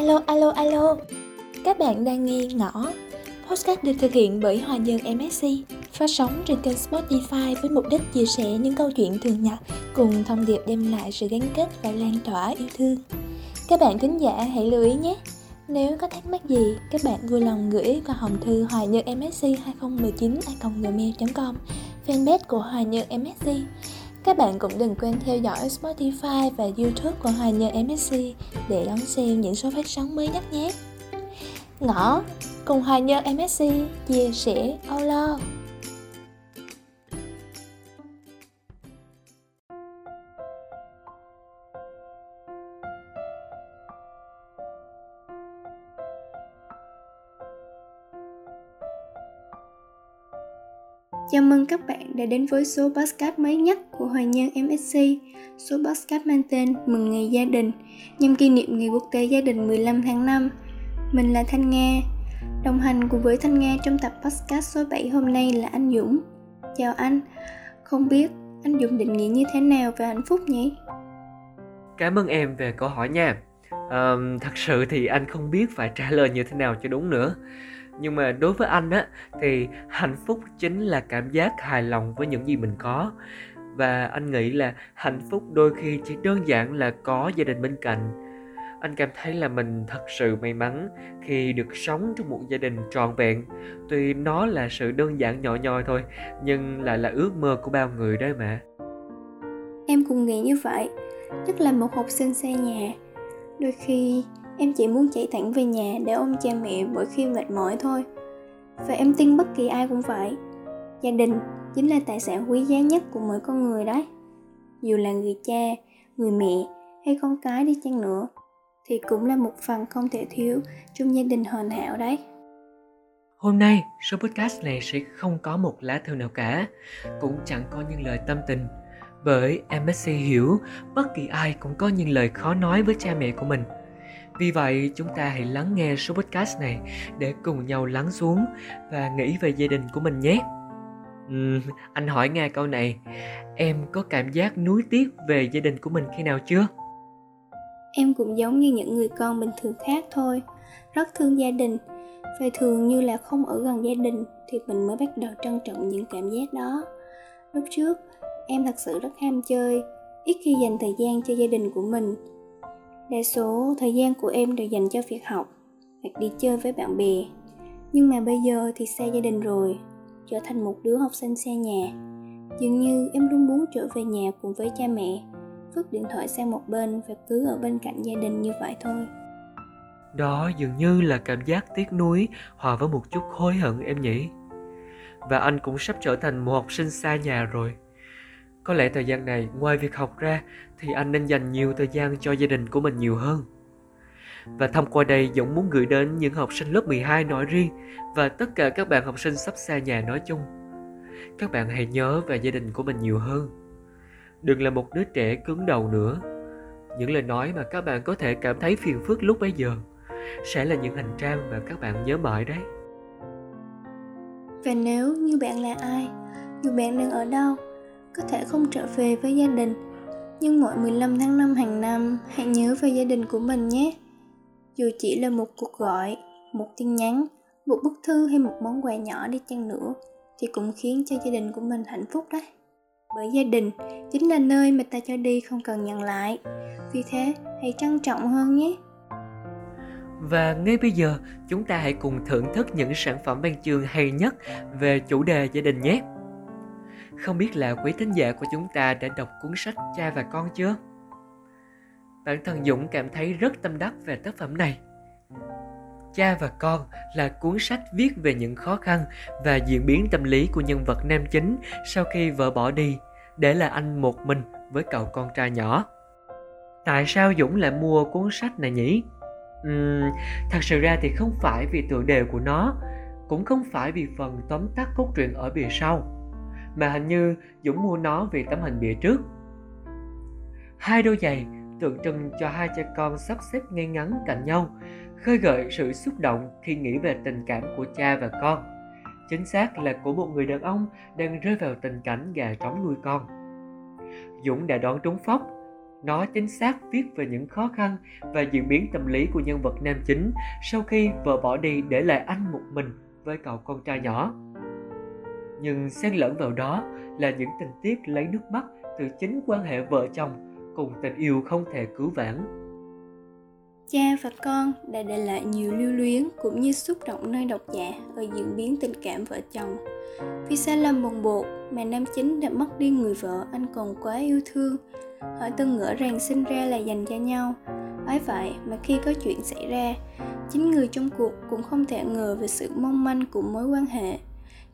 Alo, alo, alo. Các bạn đang nghe Ngõ. Podcast được thực hiện bởi Hòa Nhân MSC Phát sóng trên kênh Spotify với mục đích chia sẻ những câu chuyện thường nhật Cùng thông điệp đem lại sự gắn kết và lan tỏa yêu thương. Các bạn thính giả hãy lưu ý nhé. Nếu có thắc mắc gì, các bạn vui lòng gửi qua hòm thư hòa nhân msc 2019 gmail.com fanpage của Hòa Nhân MSC. Các bạn cũng đừng quên theo dõi Spotify và YouTube của Hòa Nhân MSC để đón xem những số phát sóng mới nhất nhé. Ngõ, cùng Hòa Nhân MSC chia sẻ, âu lo. Chào mừng các bạn đã đến với số podcast mới nhất của Hoài Nhân MSC. Số podcast mang tên Mừng Ngày Gia Đình nhằm kỷ niệm Ngày Quốc tế Gia đình 15 tháng 5. Mình là Thanh Nga. Đồng hành cùng với Thanh Nga trong tập podcast số 7 hôm nay là anh Dũng. Chào anh. Không biết anh Dũng định nghĩa như thế nào về hạnh phúc nhỉ? Cảm ơn em về câu hỏi nha. Um, thật sự thì anh không biết phải trả lời như thế nào cho đúng nữa nhưng mà đối với anh á, thì hạnh phúc chính là cảm giác hài lòng với những gì mình có. Và anh nghĩ là hạnh phúc đôi khi chỉ đơn giản là có gia đình bên cạnh. Anh cảm thấy là mình thật sự may mắn khi được sống trong một gia đình trọn vẹn. Tuy nó là sự đơn giản nhỏ nhoi thôi, nhưng lại là ước mơ của bao người đấy mà. Em cũng nghĩ như vậy, nhất là một học sinh xa nhà. Đôi khi em chỉ muốn chạy thẳng về nhà để ôm cha mẹ mỗi khi mệt mỏi thôi. Và em tin bất kỳ ai cũng vậy. Gia đình chính là tài sản quý giá nhất của mỗi con người đấy. Dù là người cha người mẹ hay con cái đi chăng nữa thì cũng là một phần không thể thiếu trong gia đình hoàn hảo đấy. Hôm nay, số podcast này sẽ không có một lá thư nào cả, cũng chẳng có những lời tâm tình. Bởi MSC hiểu, bất kỳ ai cũng có những lời khó nói với cha mẹ của mình – vì vậy, chúng ta hãy lắng nghe số podcast này để cùng nhau lắng xuống và nghĩ về gia đình của mình nhé. Uhm, anh hỏi nghe câu này, em có cảm giác nuối tiếc về gia đình của mình khi nào chưa? Em cũng giống như những người con bình thường khác thôi, rất thương gia đình. Và thường như là không ở gần gia đình thì mình mới bắt đầu trân trọng những cảm giác đó. Lúc trước, em thật sự rất ham chơi, ít khi dành thời gian cho gia đình của mình Đa số thời gian của em đều dành cho việc học hoặc đi chơi với bạn bè. Nhưng mà bây giờ thì xa gia đình rồi, trở thành một đứa học sinh xa nhà. Dường như em luôn muốn trở về nhà cùng với cha mẹ, vứt điện thoại sang một bên và cứ ở bên cạnh gia đình như vậy thôi. Đó dường như là cảm giác tiếc nuối hòa với một chút hối hận em nhỉ? Và anh cũng sắp trở thành một học sinh xa nhà rồi. Có lẽ thời gian này ngoài việc học ra thì anh nên dành nhiều thời gian cho gia đình của mình nhiều hơn. Và thông qua đây Dũng muốn gửi đến những học sinh lớp 12 nói riêng và tất cả các bạn học sinh sắp xa nhà nói chung. Các bạn hãy nhớ về gia đình của mình nhiều hơn. Đừng là một đứa trẻ cứng đầu nữa. Những lời nói mà các bạn có thể cảm thấy phiền phức lúc bấy giờ sẽ là những hành trang mà các bạn nhớ mãi đấy. Và nếu như bạn là ai, dù bạn đang ở đâu, có thể không trở về với gia đình. Nhưng mỗi 15 tháng 5 hàng năm, hãy nhớ về gia đình của mình nhé. Dù chỉ là một cuộc gọi, một tin nhắn, một bức thư hay một món quà nhỏ đi chăng nữa, thì cũng khiến cho gia đình của mình hạnh phúc đấy. Bởi gia đình chính là nơi mà ta cho đi không cần nhận lại. Vì thế, hãy trân trọng hơn nhé. Và ngay bây giờ, chúng ta hãy cùng thưởng thức những sản phẩm ban chương hay nhất về chủ đề gia đình nhé không biết là quý thính giả của chúng ta đã đọc cuốn sách Cha và Con chưa? Bản thân Dũng cảm thấy rất tâm đắc về tác phẩm này. Cha và Con là cuốn sách viết về những khó khăn và diễn biến tâm lý của nhân vật nam chính sau khi vợ bỏ đi, để là anh một mình với cậu con trai nhỏ. Tại sao Dũng lại mua cuốn sách này nhỉ? Uhm, thật sự ra thì không phải vì tựa đề của nó, cũng không phải vì phần tóm tắt cốt truyện ở bìa sau mà hình như Dũng mua nó vì tấm hình bìa trước. Hai đôi giày tượng trưng cho hai cha con sắp xếp ngay ngắn cạnh nhau, khơi gợi sự xúc động khi nghĩ về tình cảm của cha và con. Chính xác là của một người đàn ông đang rơi vào tình cảnh gà trống nuôi con. Dũng đã đoán trúng phóc, nó chính xác viết về những khó khăn và diễn biến tâm lý của nhân vật nam chính sau khi vợ bỏ đi để lại anh một mình với cậu con trai nhỏ. Nhưng xen lẫn vào đó là những tình tiết lấy nước mắt từ chính quan hệ vợ chồng cùng tình yêu không thể cứu vãn. Cha và con đã để lại nhiều lưu luyến cũng như xúc động nơi độc giả ở diễn biến tình cảm vợ chồng. Vì sai lầm bồng bột mà nam chính đã mất đi người vợ anh còn quá yêu thương. Họ từng ngỡ rằng sinh ra là dành cho nhau. Ấy vậy mà khi có chuyện xảy ra, chính người trong cuộc cũng không thể ngờ về sự mong manh của mối quan hệ.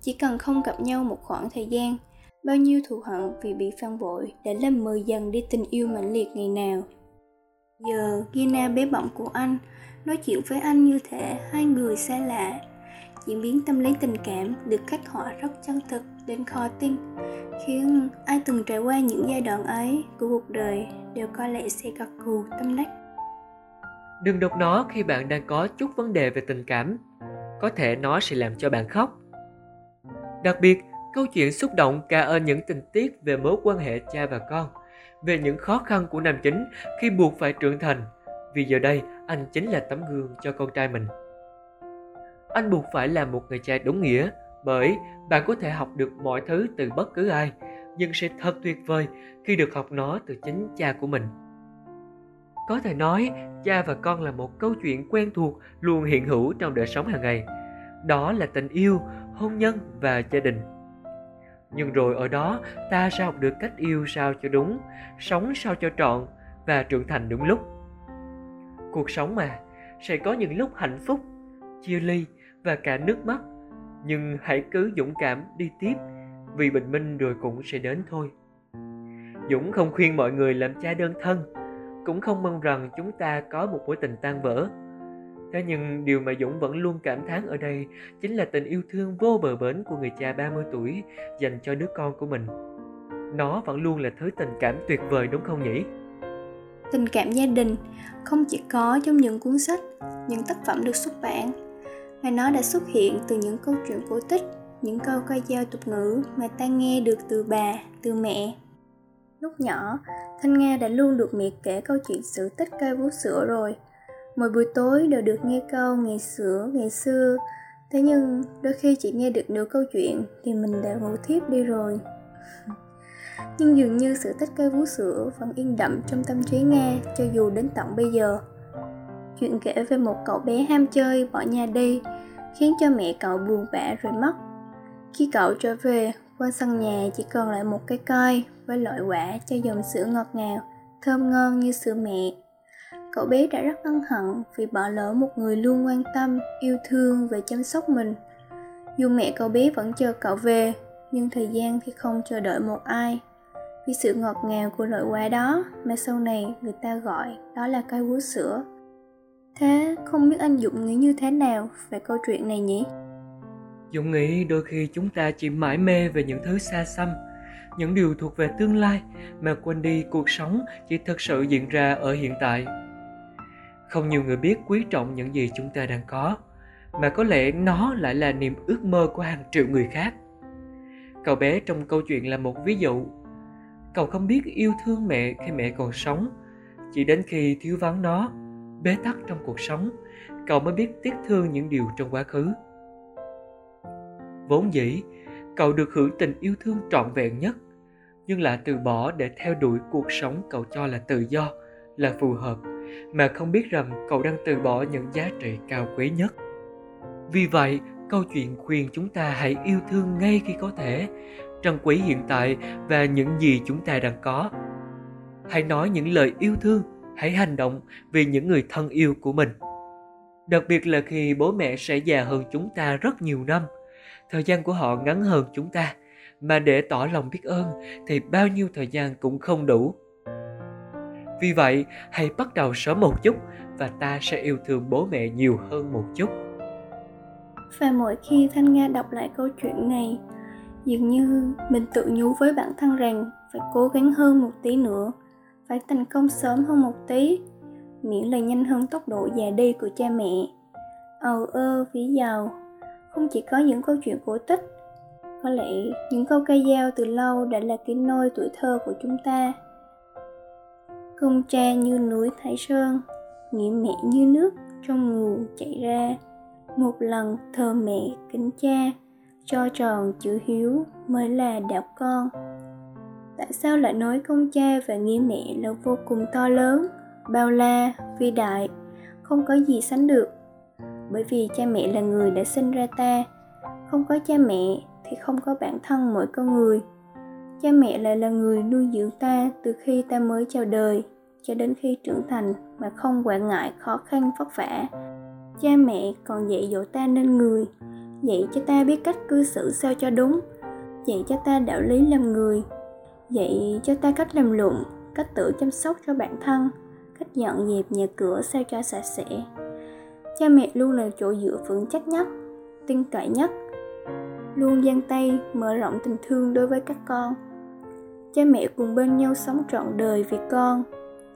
Chỉ cần không gặp nhau một khoảng thời gian, bao nhiêu thù hận vì bị phản bội đã làm mờ dần đi tình yêu mãnh liệt ngày nào. Giờ Gina bé bỏng của anh nói chuyện với anh như thể hai người xa lạ. Diễn biến tâm lý tình cảm được khắc họa rất chân thực đến khó tin, khiến ai từng trải qua những giai đoạn ấy của cuộc đời đều có lẽ sẽ gật gù tâm đắc. Đừng đọc nó khi bạn đang có chút vấn đề về tình cảm, có thể nó sẽ làm cho bạn khóc. Đặc biệt, câu chuyện xúc động cả ở những tình tiết về mối quan hệ cha và con – về những khó khăn của nam chính khi buộc phải trưởng thành, vì giờ đây anh chính là tấm gương cho con trai mình. Anh buộc phải là một người cha đúng nghĩa, bởi bạn có thể học được mọi thứ từ bất cứ ai, nhưng sẽ thật tuyệt vời khi được học nó từ chính cha của mình. Có thể nói, cha và con là một câu chuyện quen thuộc luôn hiện hữu trong đời sống hàng ngày. Đó là tình yêu, hôn nhân và gia đình. Nhưng rồi ở đó, ta sẽ học được cách yêu sao cho đúng, sống sao cho trọn và trưởng thành đúng lúc. Cuộc sống mà, sẽ có những lúc hạnh phúc, chia ly và cả nước mắt. Nhưng hãy cứ dũng cảm đi tiếp, vì bình minh rồi cũng sẽ đến thôi. Dũng không khuyên mọi người làm cha đơn thân, cũng không mong rằng chúng ta có một mối tình tan vỡ. Thế nhưng điều mà Dũng vẫn luôn cảm thán ở đây chính là tình yêu thương vô bờ bến của người cha 30 tuổi dành cho đứa con của mình. Nó vẫn luôn là thứ tình cảm tuyệt vời đúng không nhỉ? Tình cảm gia đình không chỉ có trong những cuốn sách, những tác phẩm được xuất bản, mà nó đã xuất hiện từ những câu chuyện cổ tích, những câu ca dao tục ngữ mà ta nghe được từ bà, từ mẹ. Lúc nhỏ, Thanh Nga đã luôn được mẹ kể câu chuyện sự tích cây vú sữa rồi, Mỗi buổi tối đều được nghe câu ngày xưa, ngày xưa. Thế nhưng đôi khi chỉ nghe được nửa câu chuyện thì mình đã ngủ thiếp đi rồi. Nhưng dường như sự tích cây vú sữa vẫn yên đậm trong tâm trí Nga cho dù đến tận bây giờ. Chuyện kể về một cậu bé ham chơi bỏ nhà đi khiến cho mẹ cậu buồn bã rồi mất. Khi cậu trở về, qua sân nhà chỉ còn lại một cái coi với loại quả cho dòng sữa ngọt ngào, thơm ngon như sữa mẹ cậu bé đã rất ân hận vì bỏ lỡ một người luôn quan tâm, yêu thương và chăm sóc mình. Dù mẹ cậu bé vẫn chờ cậu về, nhưng thời gian thì không chờ đợi một ai. Vì sự ngọt ngào của loại quả đó mà sau này người ta gọi đó là cây vú sữa. Thế không biết anh dũng nghĩ như thế nào về câu chuyện này nhỉ? Dũng nghĩ đôi khi chúng ta chỉ mãi mê về những thứ xa xăm, những điều thuộc về tương lai mà quên đi cuộc sống chỉ thực sự diễn ra ở hiện tại không nhiều người biết quý trọng những gì chúng ta đang có, mà có lẽ nó lại là niềm ước mơ của hàng triệu người khác. Cậu bé trong câu chuyện là một ví dụ. Cậu không biết yêu thương mẹ khi mẹ còn sống. Chỉ đến khi thiếu vắng nó, bế tắc trong cuộc sống, cậu mới biết tiếc thương những điều trong quá khứ. Vốn dĩ, cậu được hưởng tình yêu thương trọn vẹn nhất, nhưng lại từ bỏ để theo đuổi cuộc sống cậu cho là tự do, là phù hợp mà không biết rằng cậu đang từ bỏ những giá trị cao quý nhất. Vì vậy, câu chuyện khuyên chúng ta hãy yêu thương ngay khi có thể, trân quý hiện tại và những gì chúng ta đang có. Hãy nói những lời yêu thương, hãy hành động vì những người thân yêu của mình. Đặc biệt là khi bố mẹ sẽ già hơn chúng ta rất nhiều năm, thời gian của họ ngắn hơn chúng ta, mà để tỏ lòng biết ơn thì bao nhiêu thời gian cũng không đủ vì vậy, hãy bắt đầu sớm một chút và ta sẽ yêu thương bố mẹ nhiều hơn một chút. Và mỗi khi Thanh Nga đọc lại câu chuyện này, dường như mình tự nhủ với bản thân rằng phải cố gắng hơn một tí nữa, phải thành công sớm hơn một tí, miễn là nhanh hơn tốc độ già đi của cha mẹ. Ầu ơ, ví giàu không chỉ có những câu chuyện cổ tích, có lẽ những câu ca dao từ lâu đã là cái nôi tuổi thơ của chúng ta Công cha như núi Thái Sơn, nghĩa mẹ như nước trong nguồn chảy ra. Một lần thờ mẹ kính cha, cho tròn chữ hiếu mới là đạo con. Tại sao lại nói công cha và nghĩa mẹ là vô cùng to lớn, bao la, vĩ đại, không có gì sánh được? Bởi vì cha mẹ là người đã sinh ra ta, không có cha mẹ thì không có bản thân mỗi con người cha mẹ lại là người nuôi dưỡng ta từ khi ta mới chào đời cho đến khi trưởng thành mà không quản ngại khó khăn vất vả. Cha mẹ còn dạy dỗ ta nên người, dạy cho ta biết cách cư xử sao cho đúng, dạy cho ta đạo lý làm người, dạy cho ta cách làm lụng cách tự chăm sóc cho bản thân, cách dọn dẹp nhà cửa sao cho sạch sẽ. Cha mẹ luôn là chỗ dựa vững chắc nhất, tin cậy nhất, luôn giang tay mở rộng tình thương đối với các con cha mẹ cùng bên nhau sống trọn đời vì con.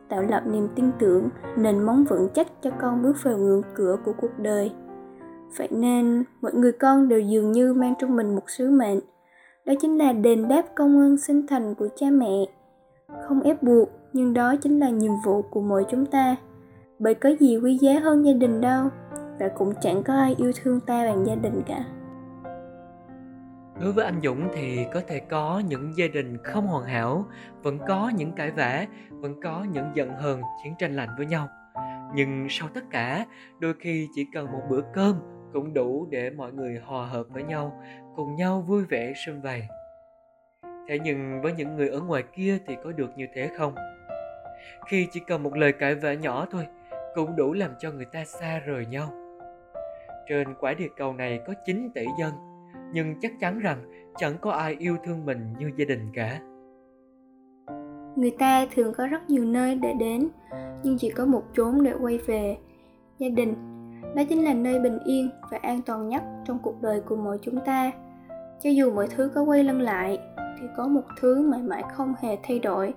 Tạo lập niềm tin tưởng, nền móng vững chắc cho con bước vào ngưỡng cửa của cuộc đời. Vậy nên, mọi người con đều dường như mang trong mình một sứ mệnh. Đó chính là đền đáp công ơn sinh thành của cha mẹ. Không ép buộc, nhưng đó chính là nhiệm vụ của mỗi chúng ta. Bởi có gì quý giá hơn gia đình đâu? Và cũng chẳng có ai yêu thương ta bằng gia đình cả đối với anh dũng thì có thể có những gia đình không hoàn hảo, vẫn có những cãi vã, vẫn có những giận hờn, chiến tranh lạnh với nhau. Nhưng sau tất cả, đôi khi chỉ cần một bữa cơm cũng đủ để mọi người hòa hợp với nhau, cùng nhau vui vẻ sum vầy. Thế nhưng với những người ở ngoài kia thì có được như thế không? Khi chỉ cần một lời cãi vã nhỏ thôi cũng đủ làm cho người ta xa rời nhau. Trên quả địa cầu này có 9 tỷ dân nhưng chắc chắn rằng chẳng có ai yêu thương mình như gia đình cả. Người ta thường có rất nhiều nơi để đến, nhưng chỉ có một chốn để quay về. Gia đình, đó chính là nơi bình yên và an toàn nhất trong cuộc đời của mỗi chúng ta. Cho dù mọi thứ có quay lưng lại, thì có một thứ mãi mãi không hề thay đổi.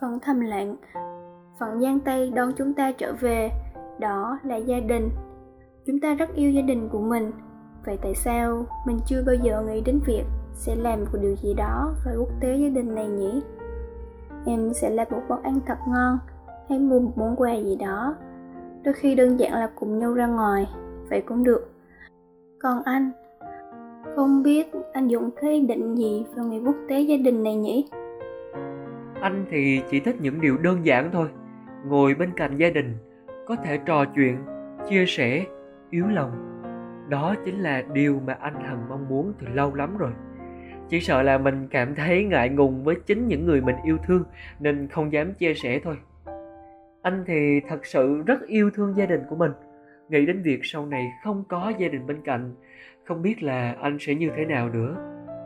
Phần thầm lặng, phần giang tay đón chúng ta trở về, đó là gia đình. Chúng ta rất yêu gia đình của mình vậy tại sao mình chưa bao giờ nghĩ đến việc sẽ làm một điều gì đó với quốc tế gia đình này nhỉ? Em sẽ làm một món ăn thật ngon hay mua một món quà gì đó. Đôi khi đơn giản là cùng nhau ra ngoài, vậy cũng được. Còn anh, không biết anh dùng cái ý định gì vào ngày quốc tế gia đình này nhỉ? Anh thì chỉ thích những điều đơn giản thôi. Ngồi bên cạnh gia đình, có thể trò chuyện, chia sẻ, yếu lòng đó chính là điều mà anh hằng mong muốn từ lâu lắm rồi. Chỉ sợ là mình cảm thấy ngại ngùng với chính những người mình yêu thương, nên không dám chia sẻ thôi. Anh thì thật sự rất yêu thương gia đình của mình. Nghĩ đến việc sau này không có gia đình bên cạnh, không biết là anh sẽ như thế nào nữa.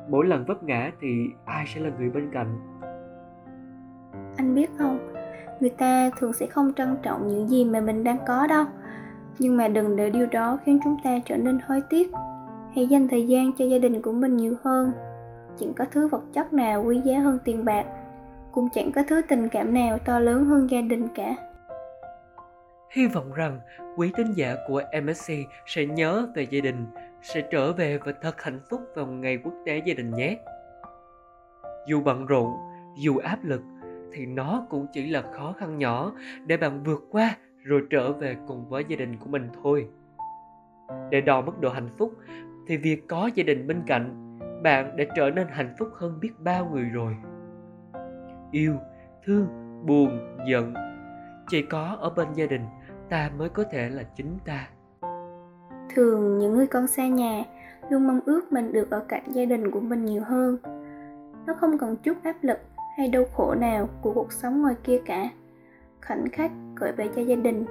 Mỗi lần vấp ngã thì ai sẽ là người bên cạnh? Anh biết không? Người ta thường sẽ không trân trọng những gì mà mình đang có đâu nhưng mà đừng để điều đó khiến chúng ta trở nên hối tiếc. Hãy dành thời gian cho gia đình của mình nhiều hơn. Chẳng có thứ vật chất nào quý giá hơn tiền bạc. Cũng chẳng có thứ tình cảm nào to lớn hơn gia đình cả. Hy vọng rằng quý tín giả của MSC sẽ nhớ về gia đình, sẽ trở về và thật hạnh phúc vào ngày quốc tế gia đình nhé. Dù bận rộn, dù áp lực, thì nó cũng chỉ là khó khăn nhỏ để bạn vượt qua rồi trở về cùng với gia đình của mình thôi. Để đo mức độ hạnh phúc thì việc có gia đình bên cạnh, bạn đã trở nên hạnh phúc hơn biết bao người rồi. Yêu, thương, buồn, giận, chỉ có ở bên gia đình ta mới có thể là chính ta. Thường những người con xa nhà luôn mong ước mình được ở cạnh gia đình của mình nhiều hơn. Nó không còn chút áp lực hay đau khổ nào của cuộc sống ngoài kia cả khoảnh khắc gửi về cho gia đình.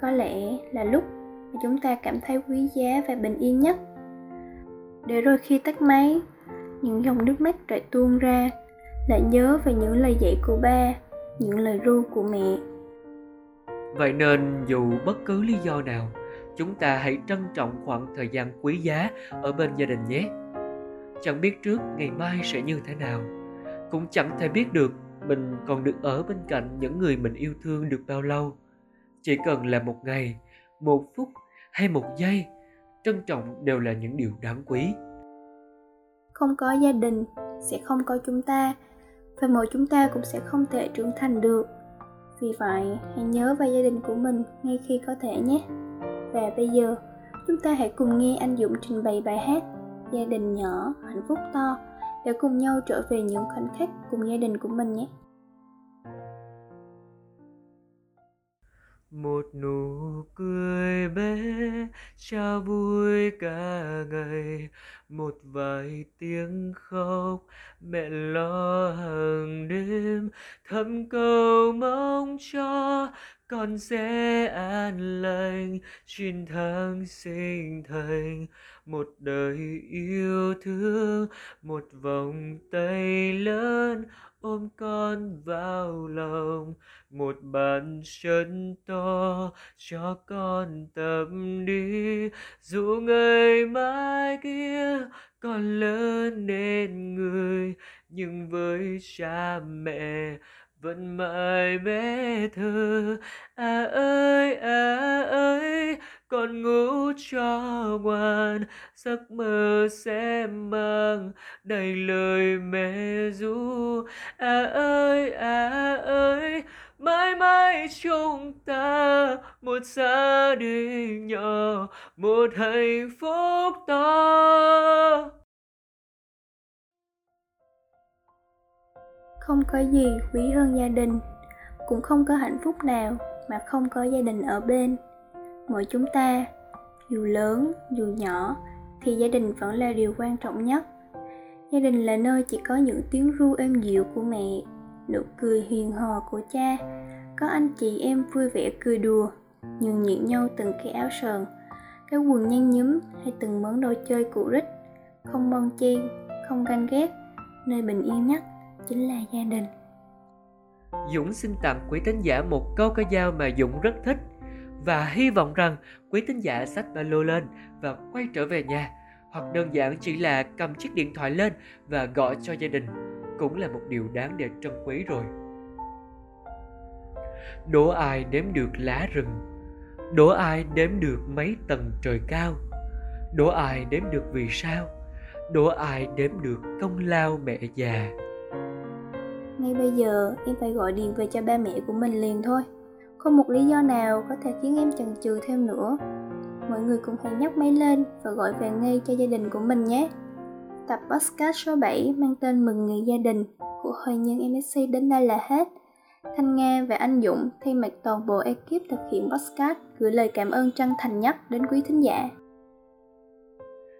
Có lẽ là lúc mà chúng ta cảm thấy quý giá và bình yên nhất. Để rồi khi tắt máy, những dòng nước mắt lại tuôn ra, lại nhớ về những lời dạy của ba, những lời ru của mẹ. Vậy nên dù bất cứ lý do nào, chúng ta hãy trân trọng khoảng thời gian quý giá ở bên gia đình nhé. Chẳng biết trước, ngày mai sẽ như thế nào. Cũng chẳng thể biết được mình còn được ở bên cạnh những người mình yêu thương được bao lâu. Chỉ cần là một ngày một phút hay một giây trân trọng đều là những điều đáng quý. Không có gia đình sẽ không có chúng ta và mỗi chúng ta cũng sẽ không thể trưởng thành được. Vì vậy, hãy nhớ về gia đình của mình ngay khi có thể nhé. Và bây giờ, chúng ta hãy cùng nghe anh Dũng trình bày bài hát Gia đình nhỏ, hạnh phúc to để cùng nhau trở về những khoảnh khắc cùng gia đình của mình nhé. một nụ cười bé trao vui cả ngày, một vài tiếng khóc mẹ lo hàng đêm thầm cầu mong cho con sẽ an lành chín tháng sinh thành một đời yêu thương, một vòng tay lớn ôm con vào lòng, một bàn chân to cho con tập đi. Dù ngày mai kia con lớn nên người, nhưng với cha mẹ vẫn mãi bé thơ. À ơi à ơi, con ngủ cho ngoan. Giấc mơ sẽ mang đầy lời mẹ ru. À ơi à ơi, mãi mãi chúng ta, một gia đình nhỏ, một hạnh phúc to. Không có gì quý hơn gia đình, cũng không có hạnh phúc nào mà không có gia đình ở bên. Mỗi chúng ta, dù lớn, dù nhỏ, thì gia đình vẫn là điều quan trọng nhất. Gia đình là nơi chỉ có những tiếng ru êm dịu của mẹ, nụ cười hiền hò của cha, có anh chị em vui vẻ cười đùa, nhường nhịn nhau từng cái áo sờn, cái quần nhăn nhúm hay từng món đồ chơi cũ rích, không bon chen, không ganh ghét, nơi bình yên nhất chính là gia đình. Dũng xin tặng quý tín giả một câu ca dao mà Dũng rất thích và hy vọng rằng quý tín giả sách ba lô lên và quay trở về nhà, hoặc đơn giản chỉ là cầm chiếc điện thoại lên và gọi cho gia đình cũng là một điều đáng để trân quý rồi. Đố ai đếm được lá rừng? Đố ai đếm được mấy tầng trời cao? Đố ai đếm được vì sao? Đố ai đếm được công lao mẹ già? Ngay bây giờ, em phải gọi điện về cho ba mẹ của mình liền thôi. Không một lý do nào có thể khiến em chần chừ thêm nữa. Mọi người cũng hãy nhấc máy lên và gọi về ngay cho gia đình của mình nhé. Tập podcast số 7 mang tên Mừng Ngày Gia Đình của Hội Nhân MSC đến đây là hết. Thanh Nga và anh Dũng thay mặt toàn bộ ekip thực hiện podcast gửi lời cảm ơn chân thành nhất đến quý thính giả.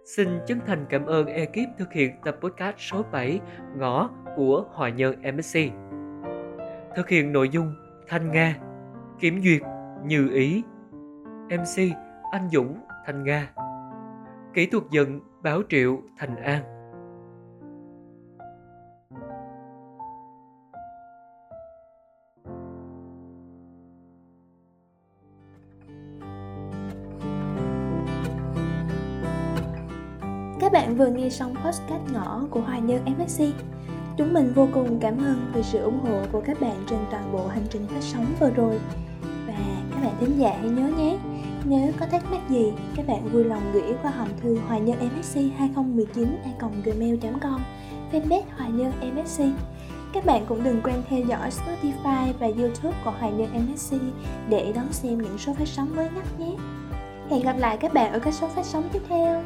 Xin chân thành cảm ơn ekip thực hiện tập podcast số 7 Ngõ của Hòa Nhân MSC. Thực hiện nội dung Thanh Nga, Kiểm duyệt Như Ý, MC Anh Dũng Thanh Nga, Kỹ thuật dựng Báo Triệu Thành An. Nghe xong podcast ngõ của Hoài Nhân MSC. Chúng mình vô cùng cảm ơn vì sự ủng hộ của các bạn trên toàn bộ hành trình phát sóng vừa rồi. Và các bạn thính giả hãy nhớ nhé, nếu có thắc mắc gì, các bạn vui lòng gửi qua hòm thư Hoài nhân msc 2019 gmail.com fanpage Hoài nhân msc các bạn cũng đừng quên theo dõi Spotify và YouTube của Hoài Nhân MSC để đón xem những số phát sóng mới nhất nhé. Hẹn gặp lại các bạn ở các số phát sóng tiếp theo.